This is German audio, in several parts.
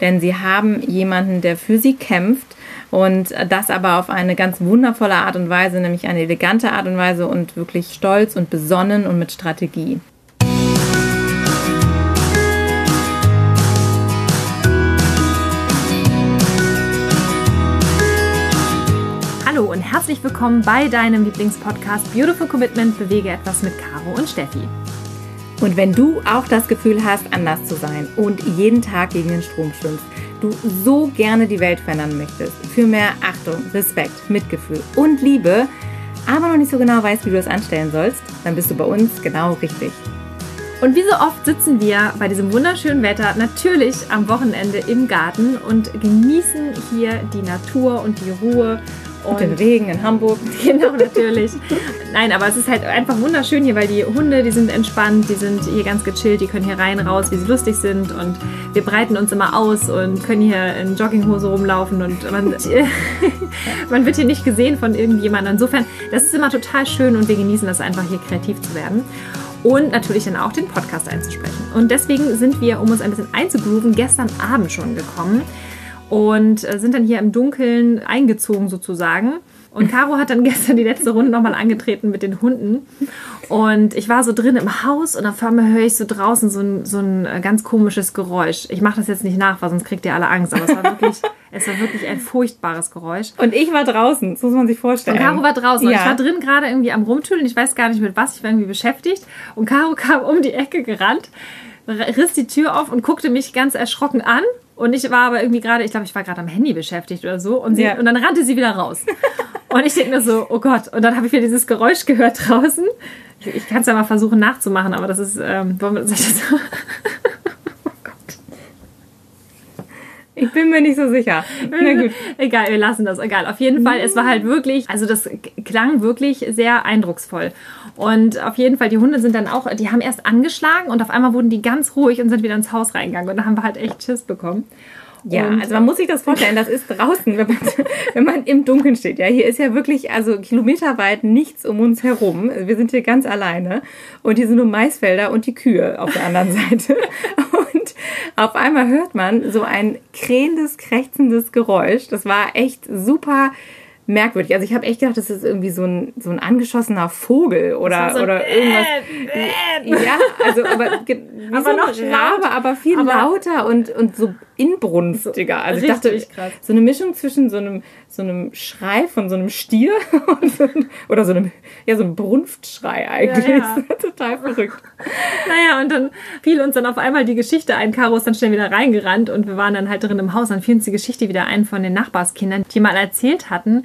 denn sie haben jemanden, der für sie kämpft und das aber auf eine ganz wundervolle Art und Weise, nämlich eine elegante Art und Weise und wirklich stolz und besonnen und mit Strategie. Hallo und herzlich willkommen bei deinem Lieblingspodcast Beautiful Commitment Bewege etwas mit Caro und Steffi. Und wenn du auch das Gefühl hast, anders zu sein und jeden Tag gegen den Strom schwimmst, du so gerne die Welt verändern möchtest, für mehr Achtung, Respekt, Mitgefühl und Liebe, aber noch nicht so genau weißt, wie du das anstellen sollst, dann bist du bei uns genau richtig. Und wie so oft sitzen wir bei diesem wunderschönen Wetter natürlich am Wochenende im Garten und genießen hier die Natur und die Ruhe und den Regen in Hamburg. Genau, natürlich. Nein, aber es ist halt einfach wunderschön hier, weil die Hunde, die sind entspannt, die sind hier ganz gechillt, die können hier rein, raus, wie sie lustig sind und wir breiten uns immer aus und können hier in Jogginghose rumlaufen und man, man wird hier nicht gesehen von irgendjemandem. Insofern, das ist immer total schön und wir genießen das einfach hier kreativ zu werden und natürlich dann auch den Podcast einzusprechen. Und deswegen sind wir, um uns ein bisschen einzugrooven, gestern Abend schon gekommen und äh, sind dann hier im Dunkeln eingezogen sozusagen. Und Caro hat dann gestern die letzte Runde nochmal angetreten mit den Hunden. Und ich war so drin im Haus und auf einmal höre ich so draußen so ein, so ein äh, ganz komisches Geräusch. Ich mache das jetzt nicht nach, weil sonst kriegt ihr alle Angst. Aber es war wirklich, es war wirklich ein furchtbares Geräusch. Und ich war draußen, das muss man sich vorstellen. Und Caro war draußen. Ja. Und ich war drin gerade irgendwie am Rumtüdeln. Ich weiß gar nicht mit was, ich war irgendwie beschäftigt. Und Caro kam um die Ecke gerannt, riss die Tür auf und guckte mich ganz erschrocken an und ich war aber irgendwie gerade, ich glaube, ich war gerade am Handy beschäftigt oder so. Und, sie, ja. und dann rannte sie wieder raus. und ich denke mir so, oh Gott. Und dann habe ich wieder dieses Geräusch gehört draußen. Ich, ich kann es ja mal versuchen nachzumachen, aber das ist, ähm, wollen wir das Ich bin mir nicht so sicher. Na gut. Egal, wir lassen das. Egal. Auf jeden Fall, es war halt wirklich, also das klang wirklich sehr eindrucksvoll. Und auf jeden Fall, die Hunde sind dann auch, die haben erst angeschlagen und auf einmal wurden die ganz ruhig und sind wieder ins Haus reingegangen. Und da haben wir halt echt Schiss bekommen. Ja, und also man muss sich das vorstellen, das ist draußen, wenn man, wenn man im Dunkeln steht. Ja, hier ist ja wirklich also kilometerweit nichts um uns herum. Wir sind hier ganz alleine und hier sind nur Maisfelder und die Kühe auf der anderen Seite. Und auf einmal hört man so ein krähendes, krächzendes Geräusch. Das war echt super merkwürdig. Also ich habe echt gedacht, das ist irgendwie so ein, so ein angeschossener Vogel oder, so oder irgendwas. Äh, äh. Ja, also aber, aber so noch Rabe, aber viel aber lauter und, und so inbrunstiger. Also ich dachte, krass. so eine Mischung zwischen so einem, so einem Schrei von so einem Stier so, oder so einem, ja, so einem Brunftschrei eigentlich. Ja, ja. Total verrückt. Naja, und dann fiel uns dann auf einmal die Geschichte ein. Caro ist dann schnell wieder reingerannt und wir waren dann halt drin im Haus. Dann fiel uns die Geschichte wieder ein von den Nachbarskindern, die mal erzählt hatten,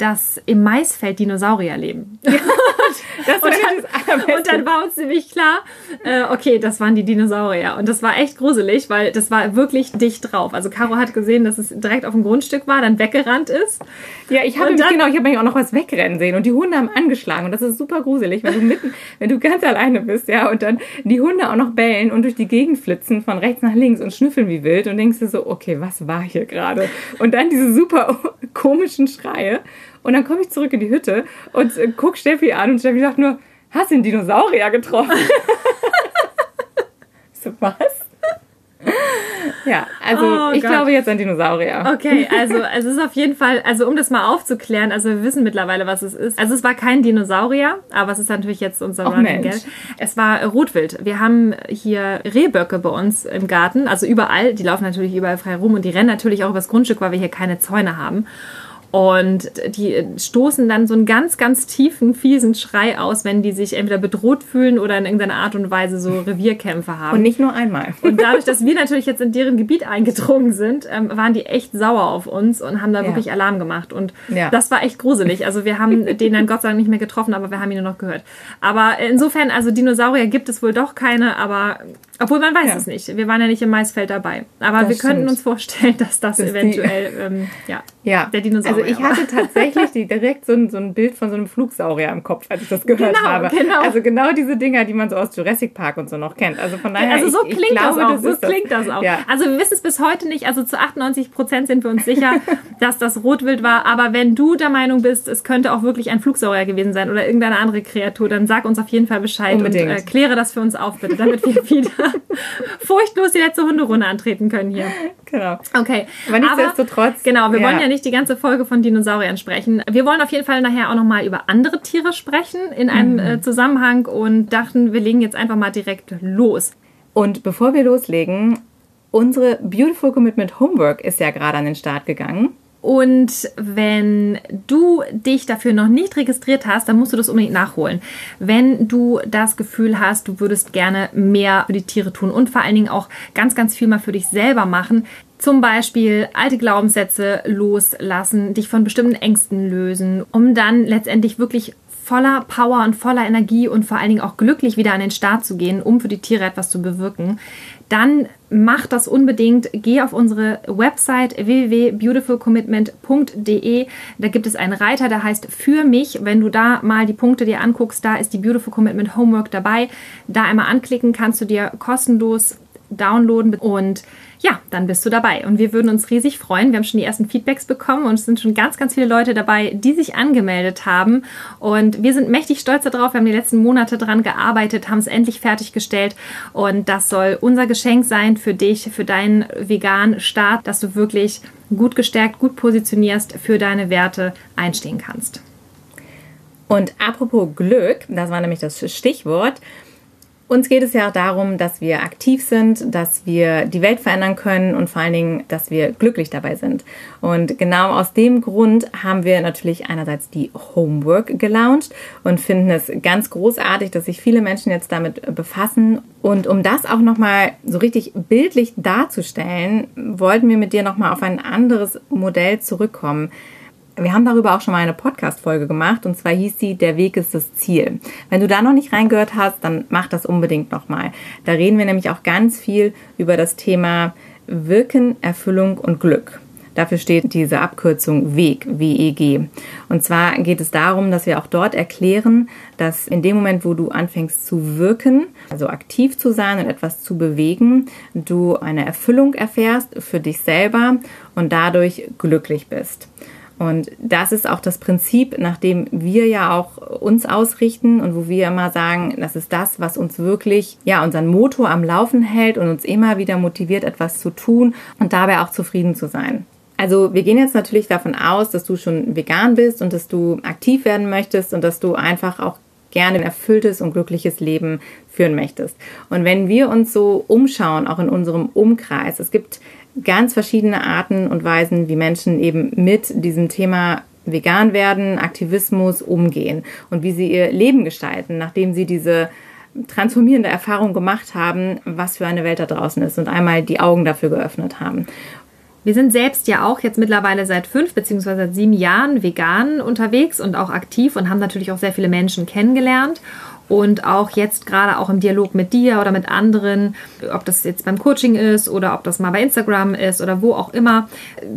dass im Maisfeld Dinosaurier leben. Ja, und, dann, und, dann, war uns ziemlich klar, äh, okay, das waren die Dinosaurier. Und das war echt gruselig, weil das war wirklich dicht drauf. Also Caro hat gesehen, dass es direkt auf dem Grundstück war, dann weggerannt ist. Ja, ich habe genau, ich habe mich auch noch was wegrennen sehen und die Hunde haben angeschlagen und das ist super gruselig, wenn du mitten, wenn du ganz alleine bist, ja, und dann die Hunde auch noch bellen und durch die Gegend flitzen von rechts nach links und schnüffeln wie wild und denkst du so, okay, was war hier gerade? Und dann diese super komischen Schreie und dann komme ich zurück in die Hütte und äh, guck Steffi an und Steffi sagt nur, hast du einen Dinosaurier getroffen? so, was? Ja, also oh ich Gott. glaube jetzt an Dinosaurier. Okay, also es ist auf jeden Fall, also um das mal aufzuklären, also wir wissen mittlerweile, was es ist. Also es war kein Dinosaurier, aber es ist natürlich jetzt unser oh, Running Gag. Es war Rotwild. Wir haben hier Rehböcke bei uns im Garten, also überall. Die laufen natürlich überall frei rum und die rennen natürlich auch übers Grundstück, weil wir hier keine Zäune haben. Und die stoßen dann so einen ganz, ganz tiefen, fiesen Schrei aus, wenn die sich entweder bedroht fühlen oder in irgendeiner Art und Weise so Revierkämpfe haben. Und nicht nur einmal. Und dadurch, dass wir natürlich jetzt in deren Gebiet eingedrungen sind, ähm, waren die echt sauer auf uns und haben da ja. wirklich Alarm gemacht. Und ja. das war echt gruselig. Also wir haben den dann Gott sei Dank nicht mehr getroffen, aber wir haben ihn nur noch gehört. Aber insofern, also Dinosaurier gibt es wohl doch keine, aber obwohl man weiß ja. es nicht. Wir waren ja nicht im Maisfeld dabei. Aber das wir stimmt. könnten uns vorstellen, dass das, das eventuell, ähm, ja, ja, der Dinosaurier Also ich hatte tatsächlich direkt so ein, so ein Bild von so einem Flugsaurier im Kopf, als ich das gehört Genau, habe. genau. Also genau diese Dinger, die man so aus Jurassic Park und so noch kennt. Also von daher, Also so ich, klingt ich glaube, das auch. so ist klingt das auch. Ja. Also wir wissen es bis heute nicht. Also zu 98 Prozent sind wir uns sicher, dass das Rotwild war. Aber wenn du der Meinung bist, es könnte auch wirklich ein Flugsaurier gewesen sein oder irgendeine andere Kreatur, dann sag uns auf jeden Fall Bescheid Unbedingt. und äh, kläre das für uns auf, bitte, damit wir wieder furchtlos die letzte Hunderunde antreten können hier. Genau. Okay. Aber nichtsdestotrotz, genau, wir ja. wollen ja nicht die ganze Folge von Dinosauriern sprechen. Wir wollen auf jeden Fall nachher auch nochmal über andere Tiere sprechen in einem Mhm. äh, Zusammenhang und dachten, wir legen jetzt einfach mal direkt los. Und bevor wir loslegen, unsere Beautiful Commitment Homework ist ja gerade an den Start gegangen. Und wenn du dich dafür noch nicht registriert hast, dann musst du das unbedingt nachholen. Wenn du das Gefühl hast, du würdest gerne mehr für die Tiere tun und vor allen Dingen auch ganz, ganz viel mal für dich selber machen. Zum Beispiel alte Glaubenssätze loslassen, dich von bestimmten Ängsten lösen, um dann letztendlich wirklich voller Power und voller Energie und vor allen Dingen auch glücklich wieder an den Start zu gehen, um für die Tiere etwas zu bewirken, dann mach das unbedingt. Geh auf unsere Website www.beautifulcommitment.de. Da gibt es einen Reiter, der heißt Für mich. Wenn du da mal die Punkte dir anguckst, da ist die Beautiful Commitment Homework dabei. Da einmal anklicken, kannst du dir kostenlos downloaden und ja, dann bist du dabei. Und wir würden uns riesig freuen. Wir haben schon die ersten Feedbacks bekommen und es sind schon ganz, ganz viele Leute dabei, die sich angemeldet haben. Und wir sind mächtig stolz darauf. Wir haben die letzten Monate dran gearbeitet, haben es endlich fertiggestellt. Und das soll unser Geschenk sein für dich, für deinen veganen Start, dass du wirklich gut gestärkt, gut positionierst, für deine Werte einstehen kannst. Und apropos Glück, das war nämlich das Stichwort. Uns geht es ja darum, dass wir aktiv sind, dass wir die Welt verändern können und vor allen Dingen, dass wir glücklich dabei sind. Und genau aus dem Grund haben wir natürlich einerseits die Homework gelauncht und finden es ganz großartig, dass sich viele Menschen jetzt damit befassen. Und um das auch nochmal so richtig bildlich darzustellen, wollten wir mit dir nochmal auf ein anderes Modell zurückkommen. Wir haben darüber auch schon mal eine Podcast-Folge gemacht und zwar hieß sie Der Weg ist das Ziel. Wenn du da noch nicht reingehört hast, dann mach das unbedingt nochmal. Da reden wir nämlich auch ganz viel über das Thema Wirken, Erfüllung und Glück. Dafür steht diese Abkürzung WEG, W-E-G. Und zwar geht es darum, dass wir auch dort erklären, dass in dem Moment, wo du anfängst zu wirken, also aktiv zu sein und etwas zu bewegen, du eine Erfüllung erfährst für dich selber und dadurch glücklich bist. Und das ist auch das Prinzip, nach dem wir ja auch uns ausrichten und wo wir immer sagen, das ist das, was uns wirklich, ja, unseren Motor am Laufen hält und uns immer wieder motiviert, etwas zu tun und dabei auch zufrieden zu sein. Also wir gehen jetzt natürlich davon aus, dass du schon vegan bist und dass du aktiv werden möchtest und dass du einfach auch gerne ein erfülltes und glückliches Leben führen möchtest. Und wenn wir uns so umschauen, auch in unserem Umkreis, es gibt ganz verschiedene Arten und Weisen, wie Menschen eben mit diesem Thema vegan werden, Aktivismus umgehen und wie sie ihr Leben gestalten, nachdem sie diese transformierende Erfahrung gemacht haben, was für eine Welt da draußen ist und einmal die Augen dafür geöffnet haben. Wir sind selbst ja auch jetzt mittlerweile seit fünf beziehungsweise seit sieben Jahren vegan unterwegs und auch aktiv und haben natürlich auch sehr viele Menschen kennengelernt. Und auch jetzt gerade auch im Dialog mit dir oder mit anderen, ob das jetzt beim Coaching ist oder ob das mal bei Instagram ist oder wo auch immer,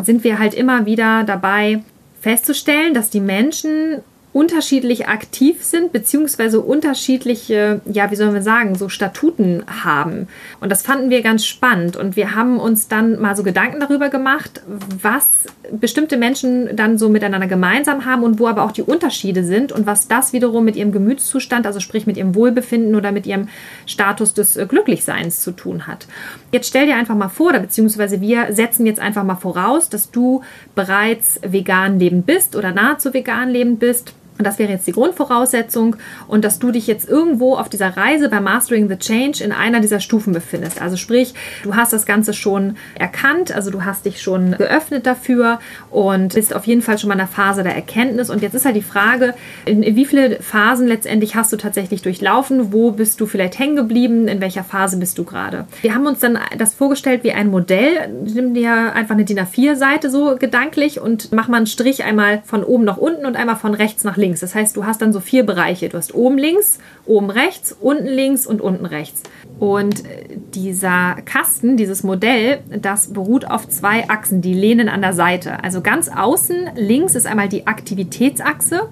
sind wir halt immer wieder dabei festzustellen, dass die Menschen unterschiedlich aktiv sind, beziehungsweise unterschiedliche, ja, wie sollen wir sagen, so Statuten haben. Und das fanden wir ganz spannend. Und wir haben uns dann mal so Gedanken darüber gemacht, was bestimmte Menschen dann so miteinander gemeinsam haben und wo aber auch die Unterschiede sind und was das wiederum mit ihrem Gemütszustand, also sprich mit ihrem Wohlbefinden oder mit ihrem Status des äh, Glücklichseins zu tun hat. Jetzt stell dir einfach mal vor, oder beziehungsweise wir setzen jetzt einfach mal voraus, dass du bereits vegan lebend bist oder nahezu vegan lebend bist. Und das wäre jetzt die Grundvoraussetzung und dass du dich jetzt irgendwo auf dieser Reise bei Mastering the Change in einer dieser Stufen befindest. Also sprich, du hast das Ganze schon erkannt, also du hast dich schon geöffnet dafür und bist auf jeden Fall schon mal in der Phase der Erkenntnis. Und jetzt ist halt die Frage, in wie viele Phasen letztendlich hast du tatsächlich durchlaufen? Wo bist du vielleicht hängen geblieben? In welcher Phase bist du gerade? Wir haben uns dann das vorgestellt wie ein Modell. Nimm dir einfach eine DIN A4-Seite so gedanklich und mach mal einen Strich einmal von oben nach unten und einmal von rechts nach links links. Das heißt, du hast dann so vier Bereiche. Du hast oben links, oben rechts, unten links und unten rechts. Und äh, dieser Kasten, dieses Modell, das beruht auf zwei Achsen, die lehnen an der Seite. Also ganz außen links ist einmal die Aktivitätsachse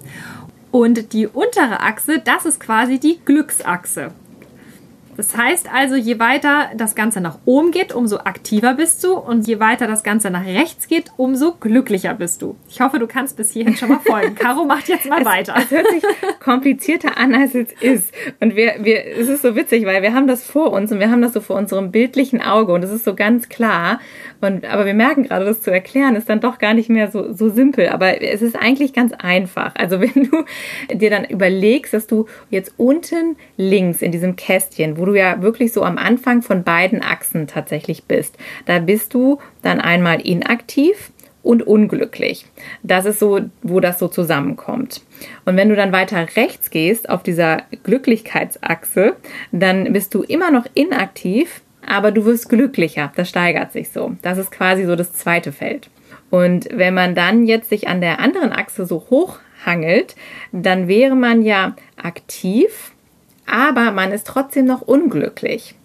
und die untere Achse, das ist quasi die Glücksachse. Das heißt also, je weiter das Ganze nach oben geht, umso aktiver bist du und je weiter das Ganze nach rechts geht, umso glücklicher bist du. Ich hoffe, du kannst bis hierhin schon mal folgen. Caro macht jetzt mal es, weiter. Es hört sich komplizierter an, als es ist. Und wir, wir, es ist so witzig, weil wir haben das vor uns und wir haben das so vor unserem bildlichen Auge und es ist so ganz klar. Und, aber wir merken gerade, das zu erklären, ist dann doch gar nicht mehr so, so simpel. Aber es ist eigentlich ganz einfach. Also wenn du dir dann überlegst, dass du jetzt unten links in diesem Kästchen, wo du ja wirklich so am Anfang von beiden Achsen tatsächlich bist, da bist du dann einmal inaktiv und unglücklich. Das ist so, wo das so zusammenkommt. Und wenn du dann weiter rechts gehst auf dieser Glücklichkeitsachse, dann bist du immer noch inaktiv, aber du wirst glücklicher. Das steigert sich so. Das ist quasi so das zweite Feld. Und wenn man dann jetzt sich an der anderen Achse so hochhangelt, dann wäre man ja aktiv, aber man ist trotzdem noch unglücklich.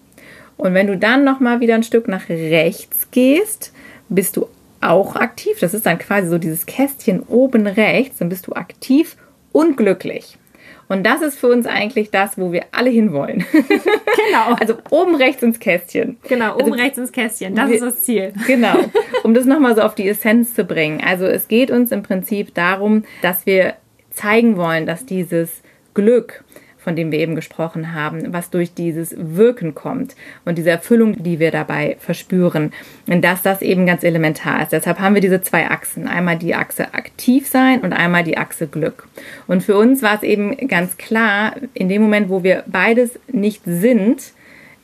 Und wenn du dann noch mal wieder ein Stück nach rechts gehst, bist du auch aktiv. Das ist dann quasi so dieses Kästchen oben rechts, dann bist du aktiv und glücklich. Und das ist für uns eigentlich das, wo wir alle hinwollen. Genau. also oben rechts ins Kästchen. Genau, oben also, rechts ins Kästchen. Das wir, ist das Ziel. Genau. Um das nochmal so auf die Essenz zu bringen. Also es geht uns im Prinzip darum, dass wir zeigen wollen, dass dieses Glück, von dem wir eben gesprochen haben, was durch dieses Wirken kommt und diese Erfüllung, die wir dabei verspüren, dass das eben ganz elementar ist. Deshalb haben wir diese zwei Achsen. Einmal die Achse aktiv sein und einmal die Achse Glück. Und für uns war es eben ganz klar, in dem Moment, wo wir beides nicht sind,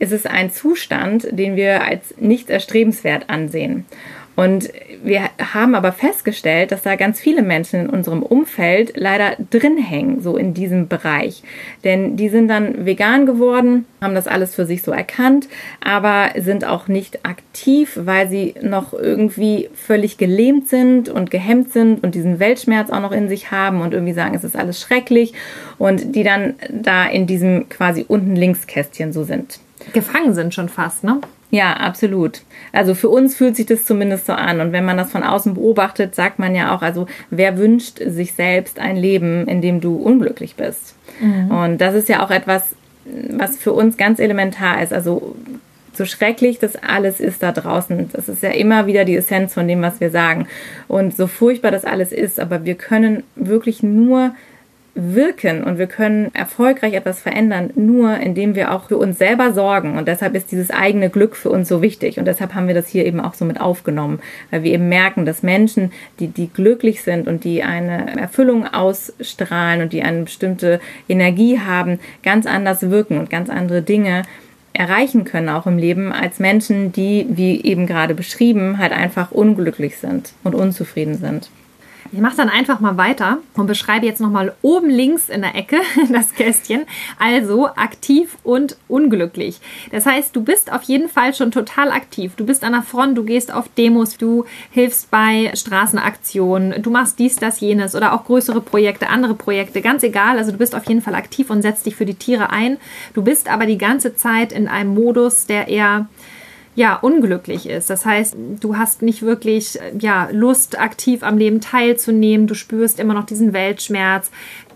ist es ein Zustand, den wir als nicht erstrebenswert ansehen. Und wir haben aber festgestellt, dass da ganz viele Menschen in unserem Umfeld leider drin hängen, so in diesem Bereich. Denn die sind dann vegan geworden, haben das alles für sich so erkannt, aber sind auch nicht aktiv, weil sie noch irgendwie völlig gelähmt sind und gehemmt sind und diesen Weltschmerz auch noch in sich haben und irgendwie sagen, es ist alles schrecklich und die dann da in diesem quasi unten links Kästchen so sind. Gefangen sind schon fast, ne? Ja, absolut. Also für uns fühlt sich das zumindest so an. Und wenn man das von außen beobachtet, sagt man ja auch, also wer wünscht sich selbst ein Leben, in dem du unglücklich bist? Mhm. Und das ist ja auch etwas, was für uns ganz elementar ist. Also so schrecklich das alles ist da draußen. Das ist ja immer wieder die Essenz von dem, was wir sagen. Und so furchtbar das alles ist, aber wir können wirklich nur wirken und wir können erfolgreich etwas verändern, nur indem wir auch für uns selber sorgen. Und deshalb ist dieses eigene Glück für uns so wichtig. Und deshalb haben wir das hier eben auch so mit aufgenommen, weil wir eben merken, dass Menschen, die, die glücklich sind und die eine Erfüllung ausstrahlen und die eine bestimmte Energie haben, ganz anders wirken und ganz andere Dinge erreichen können, auch im Leben, als Menschen, die, wie eben gerade beschrieben, halt einfach unglücklich sind und unzufrieden sind. Ich mache dann einfach mal weiter und beschreibe jetzt nochmal oben links in der Ecke das Kästchen. Also aktiv und unglücklich. Das heißt, du bist auf jeden Fall schon total aktiv. Du bist an der Front, du gehst auf Demos, du hilfst bei Straßenaktionen, du machst dies, das, jenes oder auch größere Projekte, andere Projekte, ganz egal. Also du bist auf jeden Fall aktiv und setzt dich für die Tiere ein. Du bist aber die ganze Zeit in einem Modus, der eher ja, unglücklich ist. Das heißt, du hast nicht wirklich ja, Lust, aktiv am Leben teilzunehmen. Du spürst immer noch diesen Weltschmerz.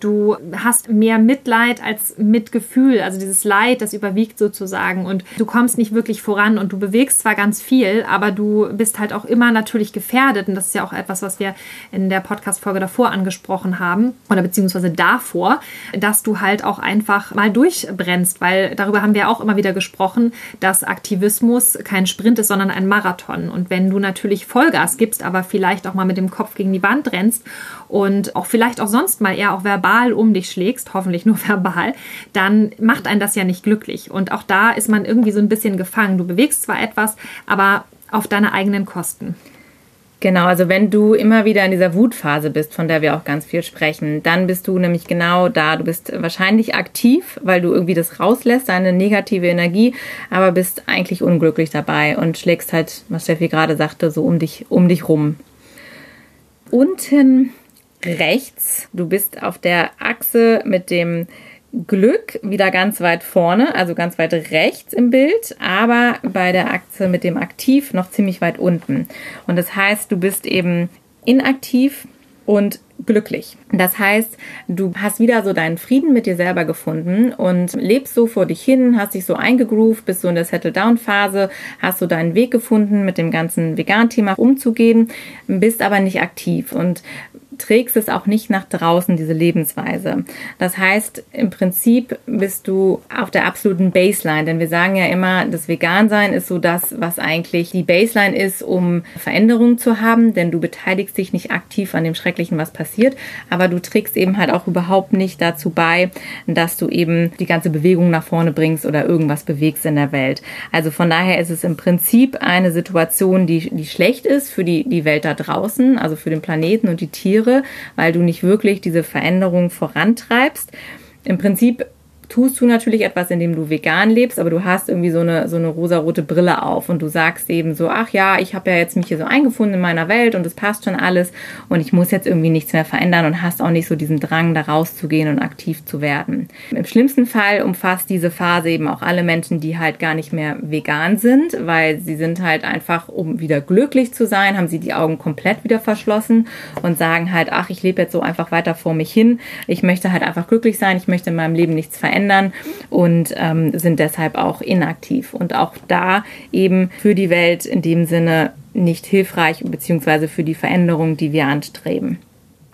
Du hast mehr Mitleid als Mitgefühl. Also dieses Leid, das überwiegt sozusagen. Und du kommst nicht wirklich voran und du bewegst zwar ganz viel, aber du bist halt auch immer natürlich gefährdet. Und das ist ja auch etwas, was wir in der Podcast-Folge davor angesprochen haben oder beziehungsweise davor, dass du halt auch einfach mal durchbrennst, weil darüber haben wir auch immer wieder gesprochen, dass Aktivismus kein Sprint ist, sondern ein Marathon. Und wenn du natürlich Vollgas gibst, aber vielleicht auch mal mit dem Kopf gegen die Wand rennst und auch vielleicht auch sonst mal eher auch verbal um dich schlägst, hoffentlich nur verbal, dann macht einen das ja nicht glücklich. Und auch da ist man irgendwie so ein bisschen gefangen. Du bewegst zwar etwas, aber auf deine eigenen Kosten. Genau, also wenn du immer wieder in dieser Wutphase bist, von der wir auch ganz viel sprechen, dann bist du nämlich genau da. Du bist wahrscheinlich aktiv, weil du irgendwie das rauslässt, deine negative Energie, aber bist eigentlich unglücklich dabei und schlägst halt, was Steffi gerade sagte, so um dich, um dich rum. Unten rechts. Du bist auf der Achse mit dem Glück wieder ganz weit vorne, also ganz weit rechts im Bild, aber bei der Achse mit dem Aktiv noch ziemlich weit unten. Und das heißt, du bist eben inaktiv und glücklich. Das heißt, du hast wieder so deinen Frieden mit dir selber gefunden und lebst so vor dich hin, hast dich so eingegroovt, bist so in der Settle-Down-Phase, hast so deinen Weg gefunden, mit dem ganzen Vegan-Thema umzugehen, bist aber nicht aktiv. Und trägst es auch nicht nach draußen, diese Lebensweise. Das heißt, im Prinzip bist du auf der absoluten Baseline, denn wir sagen ja immer, das Vegansein ist so das, was eigentlich die Baseline ist, um Veränderungen zu haben, denn du beteiligst dich nicht aktiv an dem Schrecklichen, was passiert, aber du trägst eben halt auch überhaupt nicht dazu bei, dass du eben die ganze Bewegung nach vorne bringst oder irgendwas bewegst in der Welt. Also von daher ist es im Prinzip eine Situation, die, die schlecht ist für die, die Welt da draußen, also für den Planeten und die Tiere, Weil du nicht wirklich diese Veränderung vorantreibst. Im Prinzip tust du natürlich etwas, indem du vegan lebst, aber du hast irgendwie so eine, so eine rosarote Brille auf und du sagst eben so, ach ja, ich habe ja jetzt mich hier so eingefunden in meiner Welt und es passt schon alles und ich muss jetzt irgendwie nichts mehr verändern und hast auch nicht so diesen Drang, da rauszugehen und aktiv zu werden. Im schlimmsten Fall umfasst diese Phase eben auch alle Menschen, die halt gar nicht mehr vegan sind, weil sie sind halt einfach, um wieder glücklich zu sein, haben sie die Augen komplett wieder verschlossen und sagen halt, ach, ich lebe jetzt so einfach weiter vor mich hin. Ich möchte halt einfach glücklich sein, ich möchte in meinem Leben nichts verändern verändern und ähm, sind deshalb auch inaktiv und auch da eben für die Welt in dem Sinne nicht hilfreich beziehungsweise für die Veränderung, die wir anstreben.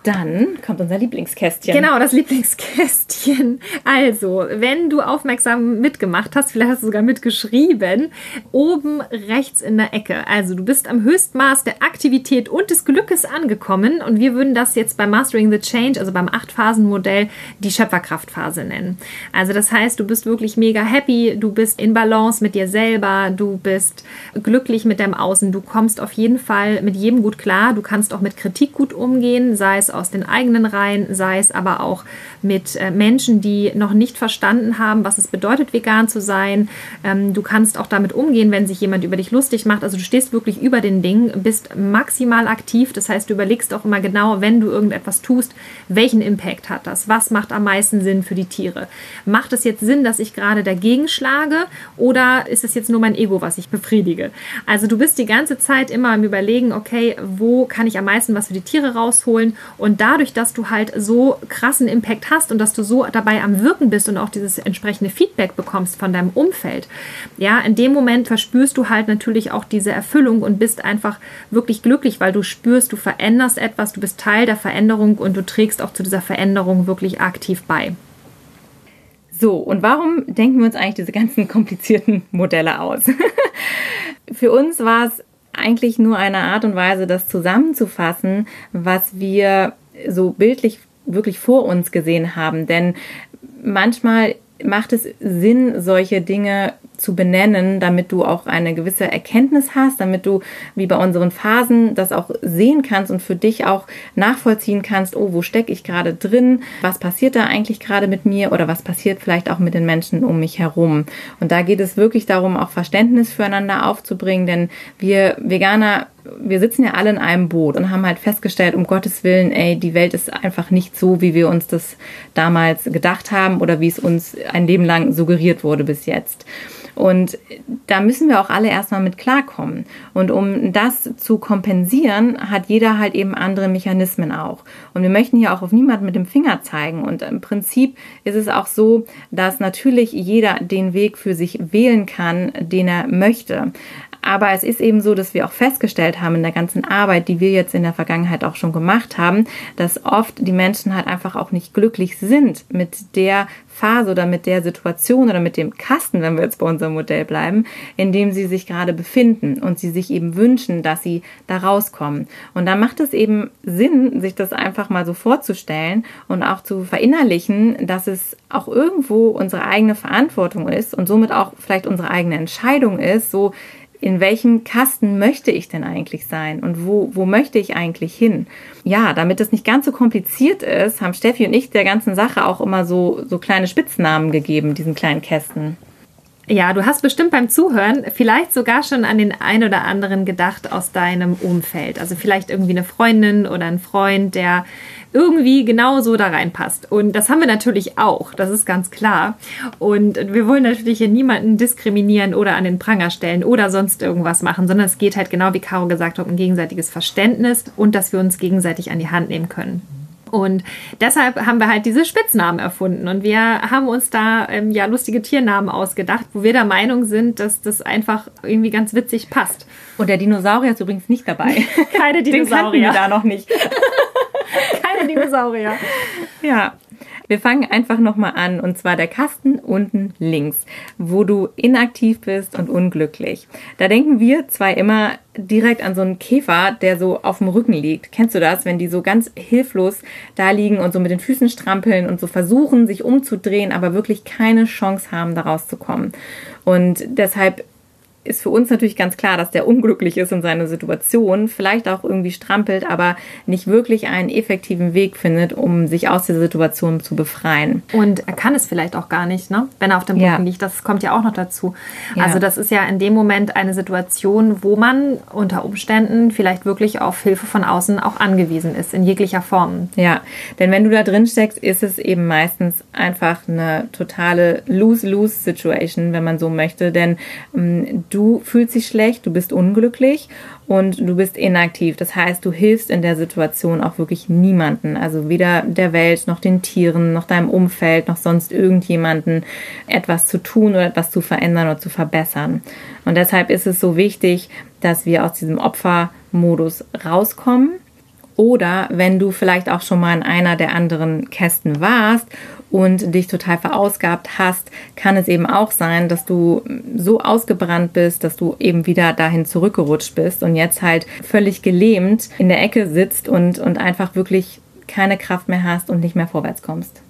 Dann kommt unser Lieblingskästchen. Genau, das Lieblingskästchen. Also, wenn du aufmerksam mitgemacht hast, vielleicht hast du sogar mitgeschrieben, oben rechts in der Ecke. Also, du bist am Höchstmaß der Aktivität und des Glückes angekommen und wir würden das jetzt bei Mastering the Change, also beim Acht-Phasen-Modell, die Schöpferkraftphase nennen. Also, das heißt, du bist wirklich mega happy, du bist in Balance mit dir selber, du bist glücklich mit deinem Außen, du kommst auf jeden Fall mit jedem gut klar, du kannst auch mit Kritik gut umgehen, sei es aus den eigenen Reihen, sei es aber auch mit äh, Menschen, die noch nicht verstanden haben, was es bedeutet, vegan zu sein. Ähm, du kannst auch damit umgehen, wenn sich jemand über dich lustig macht. Also du stehst wirklich über den Dingen, bist maximal aktiv. Das heißt, du überlegst auch immer genau, wenn du irgendetwas tust, welchen Impact hat das? Was macht am meisten Sinn für die Tiere? Macht es jetzt Sinn, dass ich gerade dagegen schlage oder ist es jetzt nur mein Ego, was ich befriedige? Also du bist die ganze Zeit immer am Überlegen, okay, wo kann ich am meisten was für die Tiere rausholen und dadurch, dass du halt so krassen Impact hast und dass du so dabei am Wirken bist und auch dieses entsprechende Feedback bekommst von deinem Umfeld, ja, in dem Moment verspürst du halt natürlich auch diese Erfüllung und bist einfach wirklich glücklich, weil du spürst, du veränderst etwas, du bist Teil der Veränderung und du trägst auch zu dieser Veränderung wirklich aktiv bei. So, und warum denken wir uns eigentlich diese ganzen komplizierten Modelle aus? Für uns war es eigentlich nur eine Art und Weise, das zusammenzufassen, was wir so bildlich wirklich vor uns gesehen haben. Denn manchmal macht es Sinn, solche Dinge zu benennen, damit du auch eine gewisse Erkenntnis hast, damit du wie bei unseren Phasen das auch sehen kannst und für dich auch nachvollziehen kannst, oh, wo stecke ich gerade drin, was passiert da eigentlich gerade mit mir oder was passiert vielleicht auch mit den Menschen um mich herum. Und da geht es wirklich darum, auch Verständnis füreinander aufzubringen, denn wir Veganer wir sitzen ja alle in einem Boot und haben halt festgestellt, um Gottes Willen, ey, die Welt ist einfach nicht so, wie wir uns das damals gedacht haben oder wie es uns ein Leben lang suggeriert wurde bis jetzt. Und da müssen wir auch alle erstmal mit klarkommen. Und um das zu kompensieren, hat jeder halt eben andere Mechanismen auch. Und wir möchten hier auch auf niemanden mit dem Finger zeigen. Und im Prinzip ist es auch so, dass natürlich jeder den Weg für sich wählen kann, den er möchte. Aber es ist eben so, dass wir auch festgestellt haben in der ganzen Arbeit, die wir jetzt in der Vergangenheit auch schon gemacht haben, dass oft die Menschen halt einfach auch nicht glücklich sind mit der Phase oder mit der Situation oder mit dem Kasten, wenn wir jetzt bei unserem Modell bleiben, in dem sie sich gerade befinden und sie sich eben wünschen, dass sie da rauskommen. Und da macht es eben Sinn, sich das einfach mal so vorzustellen und auch zu verinnerlichen, dass es auch irgendwo unsere eigene Verantwortung ist und somit auch vielleicht unsere eigene Entscheidung ist, so in welchem Kasten möchte ich denn eigentlich sein und wo, wo möchte ich eigentlich hin? Ja, damit es nicht ganz so kompliziert ist, haben Steffi und ich der ganzen Sache auch immer so, so kleine Spitznamen gegeben, diesen kleinen Kästen. Ja, du hast bestimmt beim Zuhören vielleicht sogar schon an den ein oder anderen gedacht aus deinem Umfeld. Also vielleicht irgendwie eine Freundin oder ein Freund, der irgendwie genauso da reinpasst. Und das haben wir natürlich auch, das ist ganz klar. Und wir wollen natürlich hier niemanden diskriminieren oder an den Pranger stellen oder sonst irgendwas machen, sondern es geht halt genau wie Caro gesagt hat, um gegenseitiges Verständnis und dass wir uns gegenseitig an die Hand nehmen können. Und deshalb haben wir halt diese Spitznamen erfunden. Und wir haben uns da ähm, ja lustige Tiernamen ausgedacht, wo wir der Meinung sind, dass das einfach irgendwie ganz witzig passt. Und der Dinosaurier ist übrigens nicht dabei. Keine Dinosaurier. Den wir da noch nicht. Keine Dinosaurier. Ja. Wir fangen einfach nochmal an und zwar der Kasten unten links, wo du inaktiv bist und unglücklich. Da denken wir zwei immer direkt an so einen Käfer, der so auf dem Rücken liegt. Kennst du das, wenn die so ganz hilflos da liegen und so mit den Füßen strampeln und so versuchen, sich umzudrehen, aber wirklich keine Chance haben, da rauszukommen? Und deshalb ist für uns natürlich ganz klar, dass der unglücklich ist in seiner Situation, vielleicht auch irgendwie strampelt, aber nicht wirklich einen effektiven Weg findet, um sich aus der Situation zu befreien. Und er kann es vielleicht auch gar nicht, ne? wenn er auf dem Boden ja. liegt. Das kommt ja auch noch dazu. Ja. Also das ist ja in dem Moment eine Situation, wo man unter Umständen vielleicht wirklich auf Hilfe von außen auch angewiesen ist, in jeglicher Form. Ja, denn wenn du da drin steckst, ist es eben meistens einfach eine totale Lose-Lose-Situation, wenn man so möchte, denn ähm, du fühlst dich schlecht, du bist unglücklich und du bist inaktiv. Das heißt, du hilfst in der Situation auch wirklich niemanden, also weder der Welt noch den Tieren, noch deinem Umfeld, noch sonst irgendjemanden etwas zu tun oder etwas zu verändern oder zu verbessern. Und deshalb ist es so wichtig, dass wir aus diesem Opfermodus rauskommen oder wenn du vielleicht auch schon mal in einer der anderen Kästen warst und dich total verausgabt hast, kann es eben auch sein, dass du so ausgebrannt bist, dass du eben wieder dahin zurückgerutscht bist und jetzt halt völlig gelähmt in der Ecke sitzt und, und einfach wirklich keine Kraft mehr hast und nicht mehr vorwärts kommst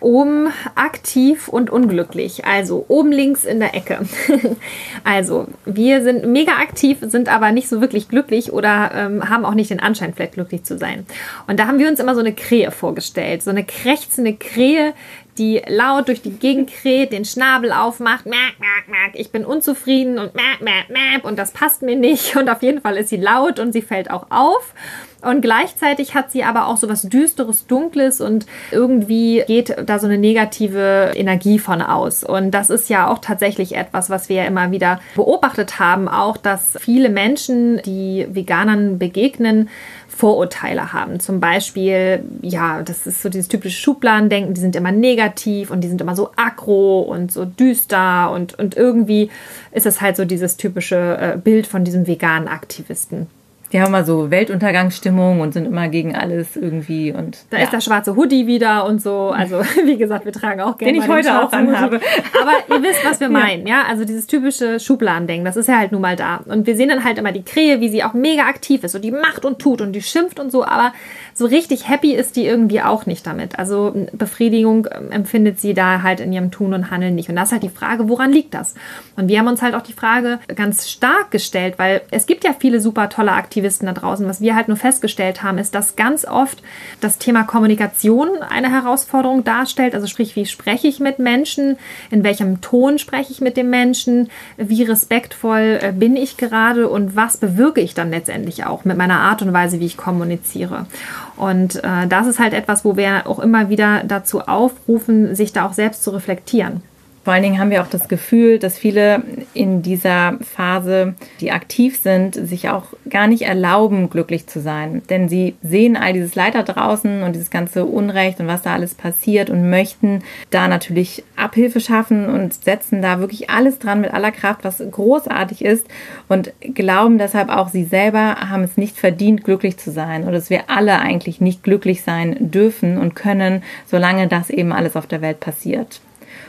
oben aktiv und unglücklich. Also oben links in der Ecke. also wir sind mega aktiv, sind aber nicht so wirklich glücklich oder ähm, haben auch nicht den Anschein, vielleicht glücklich zu sein. Und da haben wir uns immer so eine Krähe vorgestellt. So eine krächzende Krähe, die laut durch die Gegend kräht, den Schnabel aufmacht, merk, merk, merk, ich bin unzufrieden und merk, merk, merk und das passt mir nicht und auf jeden Fall ist sie laut und sie fällt auch auf und gleichzeitig hat sie aber auch so was Düsteres, Dunkles und irgendwie geht da so eine negative Energie von aus. Und das ist ja auch tatsächlich etwas, was wir ja immer wieder beobachtet haben, auch dass viele Menschen, die Veganern begegnen, Vorurteile haben. Zum Beispiel, ja, das ist so dieses typische Schubladendenken, die sind immer negativ und die sind immer so aggro und so düster und, und irgendwie ist es halt so dieses typische äh, Bild von diesem veganen Aktivisten. Die haben mal so Weltuntergangsstimmung und sind immer gegen alles irgendwie und da ja. ist der schwarze Hoodie wieder und so. Also wie gesagt, wir tragen auch gerne den ich heute auch anhabe. Aber ihr wisst, was wir meinen, ja? Also dieses typische Schubladendenken, das ist ja halt nun mal da. Und wir sehen dann halt immer die Krähe, wie sie auch mega aktiv ist und die macht und tut und die schimpft und so. Aber so richtig happy ist die irgendwie auch nicht damit. Also Befriedigung ähm, empfindet sie da halt in ihrem Tun und Handeln nicht. Und das ist halt die Frage, woran liegt das? Und wir haben uns halt auch die Frage ganz stark gestellt, weil es gibt ja viele super tolle Aktivisten da draußen. Was wir halt nur festgestellt haben, ist, dass ganz oft das Thema Kommunikation eine Herausforderung darstellt. Also sprich, wie spreche ich mit Menschen? In welchem Ton spreche ich mit dem Menschen? Wie respektvoll äh, bin ich gerade? Und was bewirke ich dann letztendlich auch mit meiner Art und Weise, wie ich kommuniziere? Und äh, das ist halt etwas, wo wir auch immer wieder dazu aufrufen, sich da auch selbst zu reflektieren. Vor allen Dingen haben wir auch das Gefühl, dass viele in dieser Phase, die aktiv sind, sich auch gar nicht erlauben, glücklich zu sein. Denn sie sehen all dieses Leid da draußen und dieses ganze Unrecht und was da alles passiert und möchten da natürlich Abhilfe schaffen und setzen da wirklich alles dran mit aller Kraft, was großartig ist und glauben deshalb auch, sie selber haben es nicht verdient, glücklich zu sein oder dass wir alle eigentlich nicht glücklich sein dürfen und können, solange das eben alles auf der Welt passiert.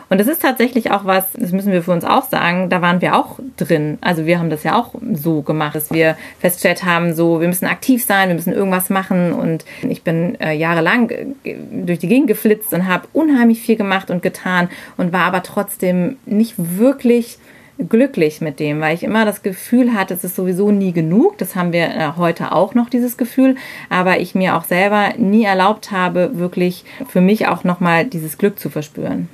Und das ist tatsächlich auch was, das müssen wir für uns auch sagen, da waren wir auch drin. Also wir haben das ja auch so gemacht, dass wir festgestellt haben, so, wir müssen aktiv sein, wir müssen irgendwas machen. Und ich bin äh, jahrelang äh, durch die Gegend geflitzt und habe unheimlich viel gemacht und getan und war aber trotzdem nicht wirklich glücklich mit dem, weil ich immer das Gefühl hatte, es ist sowieso nie genug. Das haben wir äh, heute auch noch, dieses Gefühl. Aber ich mir auch selber nie erlaubt habe, wirklich für mich auch nochmal dieses Glück zu verspüren.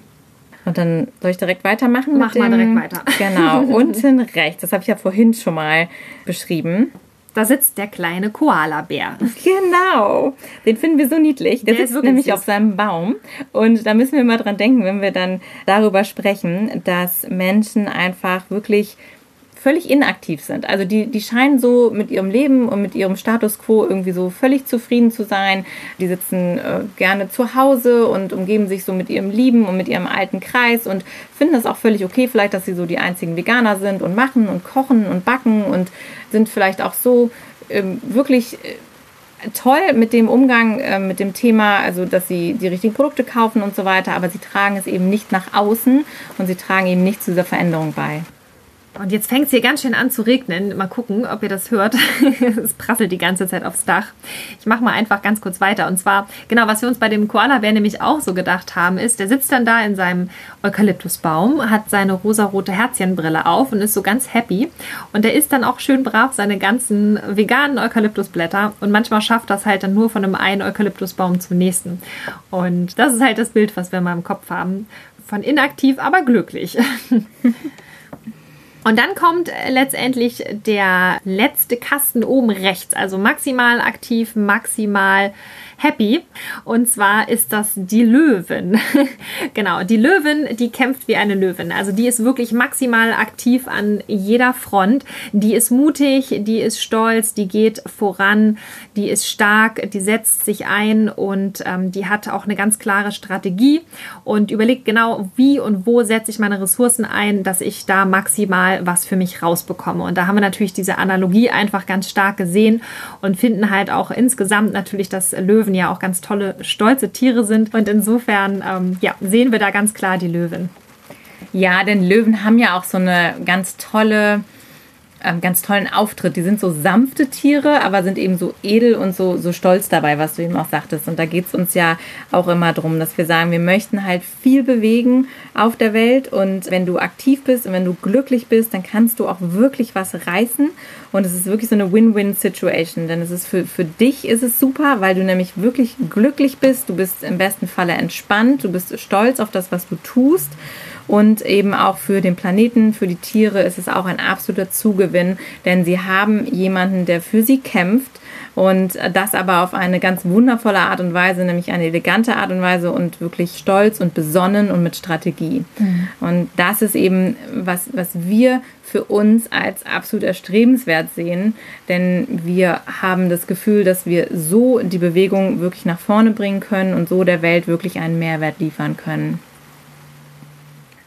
Und dann soll ich direkt weitermachen? Mach mal direkt weiter. Genau, unten rechts, das habe ich ja vorhin schon mal beschrieben. Da sitzt der kleine Koala-Bär. Genau, den finden wir so niedlich. Der, Der sitzt nämlich süß. auf seinem Baum. Und da müssen wir mal dran denken, wenn wir dann darüber sprechen, dass Menschen einfach wirklich völlig inaktiv sind. Also die, die scheinen so mit ihrem Leben und mit ihrem Status quo irgendwie so völlig zufrieden zu sein. Die sitzen äh, gerne zu Hause und umgeben sich so mit ihrem Lieben und mit ihrem alten Kreis und finden es auch völlig okay, vielleicht, dass sie so die einzigen Veganer sind und machen und kochen und backen und sind vielleicht auch so ähm, wirklich äh, toll mit dem Umgang äh, mit dem Thema, also dass sie die richtigen Produkte kaufen und so weiter, aber sie tragen es eben nicht nach außen und sie tragen eben nicht zu dieser Veränderung bei. Und jetzt fängt es hier ganz schön an zu regnen. Mal gucken, ob ihr das hört. es prasselt die ganze Zeit aufs Dach. Ich mache mal einfach ganz kurz weiter. Und zwar, genau, was wir uns bei dem Koala-Bär nämlich auch so gedacht haben, ist, der sitzt dann da in seinem Eukalyptusbaum, hat seine rosarote Herzchenbrille auf und ist so ganz happy. Und der isst dann auch schön brav seine ganzen veganen Eukalyptusblätter. Und manchmal schafft das halt dann nur von einem einen Eukalyptusbaum zum nächsten. Und das ist halt das Bild, was wir mal im Kopf haben. Von inaktiv, aber glücklich. Und dann kommt äh, letztendlich der letzte Kasten oben rechts, also maximal aktiv, maximal happy. Und zwar ist das die Löwin. genau, die Löwin, die kämpft wie eine Löwin. Also die ist wirklich maximal aktiv an jeder Front. Die ist mutig, die ist stolz, die geht voran, die ist stark, die setzt sich ein und ähm, die hat auch eine ganz klare Strategie und überlegt genau, wie und wo setze ich meine Ressourcen ein, dass ich da maximal was für mich rausbekomme. Und da haben wir natürlich diese Analogie einfach ganz stark gesehen und finden halt auch insgesamt natürlich, dass Löwen ja auch ganz tolle, stolze Tiere sind. Und insofern ähm, ja, sehen wir da ganz klar die Löwen. Ja, denn Löwen haben ja auch so eine ganz tolle, ähm, ganz tollen Auftritt. Die sind so sanfte Tiere, aber sind eben so edel und so, so stolz dabei, was du eben auch sagtest. Und da geht es uns ja auch immer drum, dass wir sagen, wir möchten halt viel bewegen auf der Welt. Und wenn du aktiv bist und wenn du glücklich bist, dann kannst du auch wirklich was reißen. Und es ist wirklich so eine Win-Win-Situation, denn es ist für, für dich ist es super, weil du nämlich wirklich glücklich bist. Du bist im besten Falle entspannt, du bist stolz auf das, was du tust. Und eben auch für den Planeten, für die Tiere ist es auch ein absoluter Zugewinn, denn sie haben jemanden, der für sie kämpft und das aber auf eine ganz wundervolle Art und Weise, nämlich eine elegante Art und Weise und wirklich stolz und besonnen und mit Strategie. Und das ist eben, was, was wir für uns als absolut erstrebenswert sehen, denn wir haben das Gefühl, dass wir so die Bewegung wirklich nach vorne bringen können und so der Welt wirklich einen Mehrwert liefern können.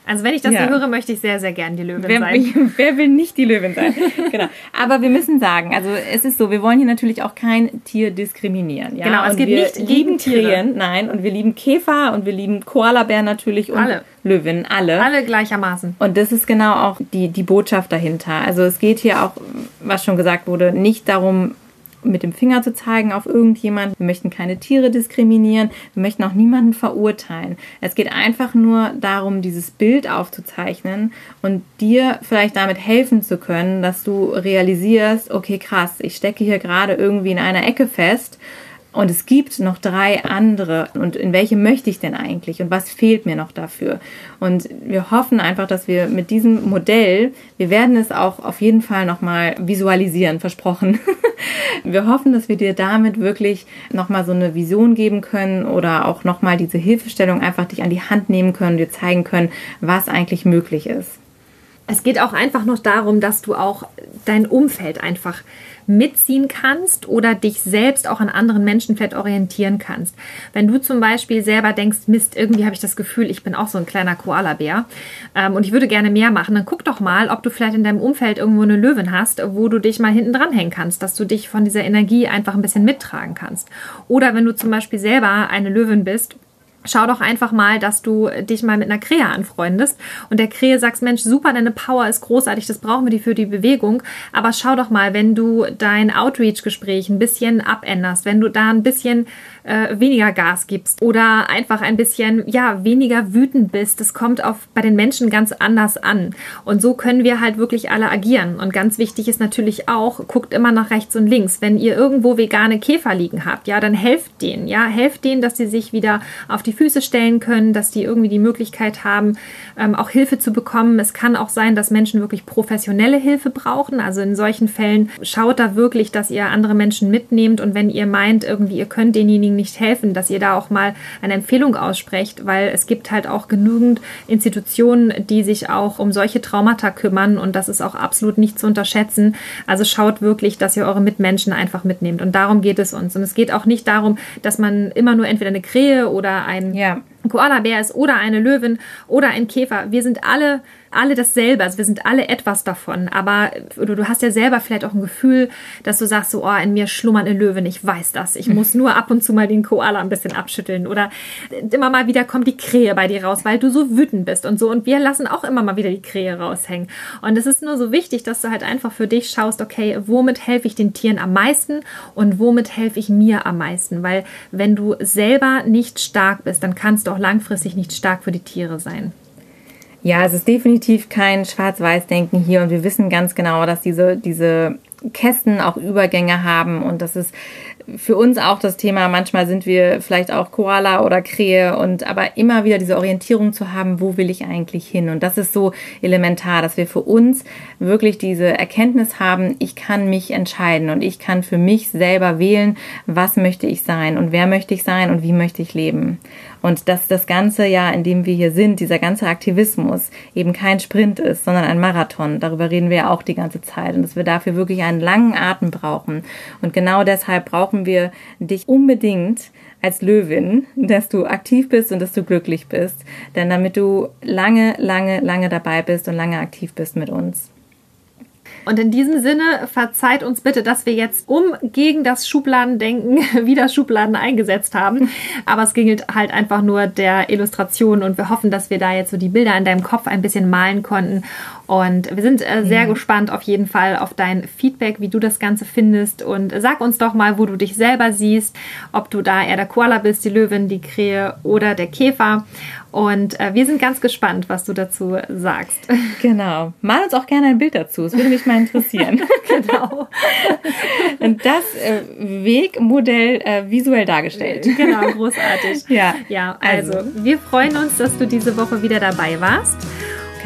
Also wenn ich das Ja. so höre, möchte ich sehr, sehr gern die Löwin Wer, sein. wer will nicht die Löwin sein? genau. Aber wir müssen sagen, also es ist so, wir wollen hier natürlich auch kein Tier diskriminieren. Ja? Genau, es und geht wir nicht gegen Tiere. Nein, und wir lieben Käfer und wir lieben Koalabären natürlich und Alle. Löwinnen, alle. Alle gleichermaßen. Und das ist genau auch die, die Botschaft dahinter. Also es geht hier auch, was schon gesagt wurde, nicht darum, mit dem Finger zu zeigen auf irgendjemanden. Wir möchten keine Tiere diskriminieren. Wir möchten auch niemanden verurteilen. Es geht einfach nur darum, dieses Bild aufzuzeichnen und dir vielleicht damit helfen zu können, dass du realisierst, okay, krass, ich stecke hier gerade irgendwie in einer Ecke fest. Und es gibt noch drei andere. Und in welche möchte ich denn eigentlich? Und was fehlt mir noch dafür? Und wir hoffen einfach, dass wir mit diesem Modell, wir werden es auch auf jeden Fall nochmal visualisieren, versprochen. Wir hoffen, dass wir dir damit wirklich nochmal so eine Vision geben können oder auch nochmal diese Hilfestellung einfach dich an die Hand nehmen können, dir zeigen können, was eigentlich möglich ist. Es geht auch einfach noch darum, dass du auch dein Umfeld einfach mitziehen kannst oder dich selbst auch an anderen Menschen vielleicht orientieren kannst. Wenn du zum Beispiel selber denkst, Mist, irgendwie habe ich das Gefühl, ich bin auch so ein kleiner Koalabär ähm, und ich würde gerne mehr machen, dann guck doch mal, ob du vielleicht in deinem Umfeld irgendwo eine Löwin hast, wo du dich mal hinten dran hängen kannst, dass du dich von dieser Energie einfach ein bisschen mittragen kannst. Oder wenn du zum Beispiel selber eine Löwin bist, Schau doch einfach mal, dass du dich mal mit einer Krähe anfreundest und der Krähe sagst, Mensch, super, deine Power ist großartig, das brauchen wir die für die Bewegung. Aber schau doch mal, wenn du dein Outreach-Gespräch ein bisschen abänderst, wenn du da ein bisschen äh, weniger Gas gibst oder einfach ein bisschen, ja, weniger wütend bist, das kommt auf, bei den Menschen ganz anders an. Und so können wir halt wirklich alle agieren. Und ganz wichtig ist natürlich auch, guckt immer nach rechts und links. Wenn ihr irgendwo vegane Käfer liegen habt, ja, dann helft denen, ja, helft denen, dass sie sich wieder auf die Füße stellen können, dass die irgendwie die Möglichkeit haben, ähm, auch Hilfe zu bekommen. Es kann auch sein, dass Menschen wirklich professionelle Hilfe brauchen. Also in solchen Fällen schaut da wirklich, dass ihr andere Menschen mitnehmt und wenn ihr meint, irgendwie ihr könnt denjenigen nicht helfen, dass ihr da auch mal eine Empfehlung aussprecht, weil es gibt halt auch genügend Institutionen, die sich auch um solche Traumata kümmern und das ist auch absolut nicht zu unterschätzen. Also schaut wirklich, dass ihr eure Mitmenschen einfach mitnehmt und darum geht es uns. Und es geht auch nicht darum, dass man immer nur entweder eine Krähe oder ein ja. Koala-Bär ist oder eine Löwin oder ein Käfer. Wir sind alle alle dasselbe. Also wir sind alle etwas davon. Aber du, du hast ja selber vielleicht auch ein Gefühl, dass du sagst, so, oh, in mir schlummern eine Löwin, ich weiß das. Ich muss nur ab und zu mal den Koala ein bisschen abschütteln. Oder immer mal wieder kommt die Krähe bei dir raus, weil du so wütend bist und so. Und wir lassen auch immer mal wieder die Krähe raushängen. Und es ist nur so wichtig, dass du halt einfach für dich schaust, okay, womit helfe ich den Tieren am meisten und womit helfe ich mir am meisten? Weil wenn du selber nicht stark bist, dann kannst du auch langfristig nicht stark für die Tiere sein. Ja, es ist definitiv kein Schwarz-Weiß-Denken hier und wir wissen ganz genau, dass diese, diese Kästen auch Übergänge haben und das ist für uns auch das Thema, manchmal sind wir vielleicht auch Koala oder Krähe und aber immer wieder diese Orientierung zu haben, wo will ich eigentlich hin? Und das ist so elementar, dass wir für uns wirklich diese Erkenntnis haben, ich kann mich entscheiden und ich kann für mich selber wählen, was möchte ich sein und wer möchte ich sein und wie möchte ich leben. Und dass das ganze Jahr, in dem wir hier sind, dieser ganze Aktivismus eben kein Sprint ist, sondern ein Marathon. Darüber reden wir ja auch die ganze Zeit und dass wir dafür wirklich einen langen Atem brauchen. Und genau deshalb brauchen wir dich unbedingt als Löwin, dass du aktiv bist und dass du glücklich bist. Denn damit du lange, lange, lange dabei bist und lange aktiv bist mit uns. Und in diesem Sinne verzeiht uns bitte, dass wir jetzt um gegen das Schubladendenken wieder Schubladen eingesetzt haben. Aber es ging halt einfach nur der Illustration und wir hoffen, dass wir da jetzt so die Bilder in deinem Kopf ein bisschen malen konnten. Und wir sind äh, sehr mhm. gespannt auf jeden Fall auf dein Feedback, wie du das Ganze findest. Und sag uns doch mal, wo du dich selber siehst, ob du da eher der Koala bist, die Löwin, die Krähe oder der Käfer. Und äh, wir sind ganz gespannt, was du dazu sagst. Genau. Mal uns auch gerne ein Bild dazu. Es würde mich mal interessieren. genau. Und das äh, Wegmodell äh, visuell dargestellt. Genau, großartig. ja. Ja, also, also wir freuen uns, dass du diese Woche wieder dabei warst.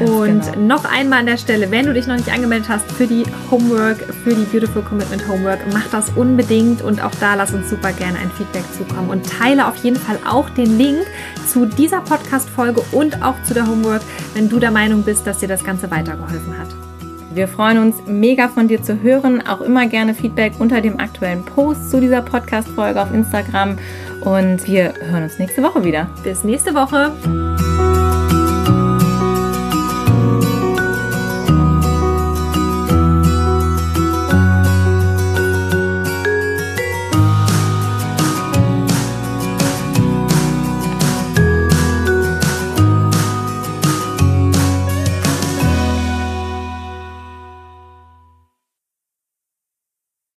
Ganz und genau. noch einmal an der Stelle, wenn du dich noch nicht angemeldet hast für die Homework, für die Beautiful Commitment Homework, mach das unbedingt und auch da lass uns super gerne ein Feedback zukommen und teile auf jeden Fall auch den Link zu dieser Podcast-Folge und auch zu der Homework, wenn du der Meinung bist, dass dir das Ganze weitergeholfen hat. Wir freuen uns mega von dir zu hören. Auch immer gerne Feedback unter dem aktuellen Post zu dieser Podcast-Folge auf Instagram. Und wir hören uns nächste Woche wieder. Bis nächste Woche.